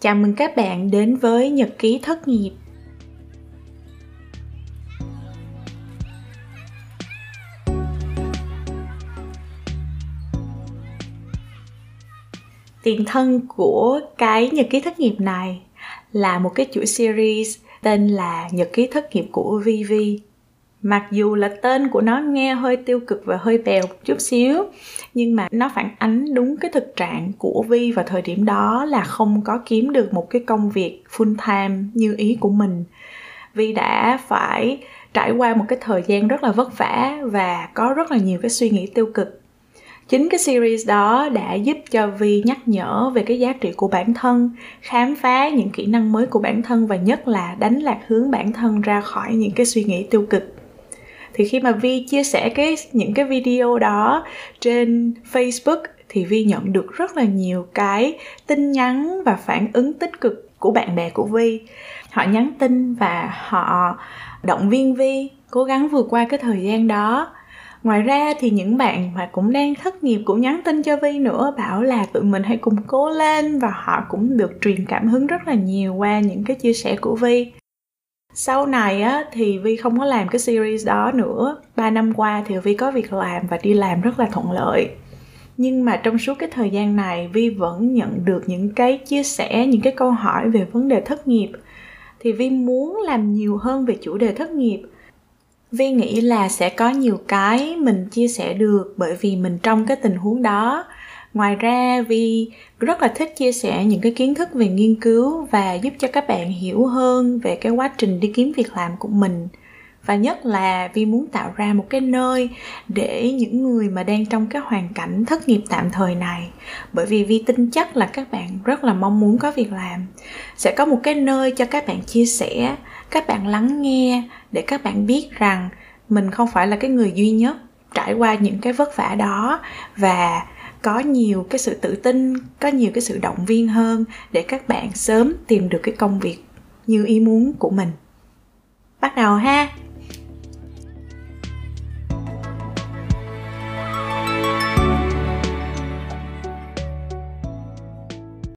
Chào mừng các bạn đến với Nhật ký thất nghiệp. Tiền thân của cái Nhật ký thất nghiệp này là một cái chuỗi series tên là Nhật ký thất nghiệp của VV mặc dù là tên của nó nghe hơi tiêu cực và hơi bèo một chút xíu, nhưng mà nó phản ánh đúng cái thực trạng của vi vào thời điểm đó là không có kiếm được một cái công việc full time như ý của mình. Vi đã phải trải qua một cái thời gian rất là vất vả và có rất là nhiều cái suy nghĩ tiêu cực. Chính cái series đó đã giúp cho vi nhắc nhở về cái giá trị của bản thân, khám phá những kỹ năng mới của bản thân và nhất là đánh lạc hướng bản thân ra khỏi những cái suy nghĩ tiêu cực thì khi mà vi chia sẻ cái, những cái video đó trên facebook thì vi nhận được rất là nhiều cái tin nhắn và phản ứng tích cực của bạn bè của vi. Họ nhắn tin và họ động viên vi cố gắng vượt qua cái thời gian đó. Ngoài ra thì những bạn mà cũng đang thất nghiệp cũng nhắn tin cho vi nữa, bảo là tụi mình hãy cùng cố lên và họ cũng được truyền cảm hứng rất là nhiều qua những cái chia sẻ của vi sau này á, thì vi không có làm cái series đó nữa. Ba năm qua thì vi có việc làm và đi làm rất là thuận lợi. Nhưng mà trong suốt cái thời gian này, vi vẫn nhận được những cái chia sẻ, những cái câu hỏi về vấn đề thất nghiệp. Thì vi muốn làm nhiều hơn về chủ đề thất nghiệp. Vi nghĩ là sẽ có nhiều cái mình chia sẻ được bởi vì mình trong cái tình huống đó ngoài ra, vi rất là thích chia sẻ những cái kiến thức về nghiên cứu và giúp cho các bạn hiểu hơn về cái quá trình đi kiếm việc làm của mình. Và nhất là vi muốn tạo ra một cái nơi để những người mà đang trong cái hoàn cảnh thất nghiệp tạm thời này, bởi vì vi tin chắc là các bạn rất là mong muốn có việc làm, sẽ có một cái nơi cho các bạn chia sẻ, các bạn lắng nghe để các bạn biết rằng mình không phải là cái người duy nhất trải qua những cái vất vả đó và có nhiều cái sự tự tin, có nhiều cái sự động viên hơn để các bạn sớm tìm được cái công việc như ý muốn của mình. Bắt đầu ha.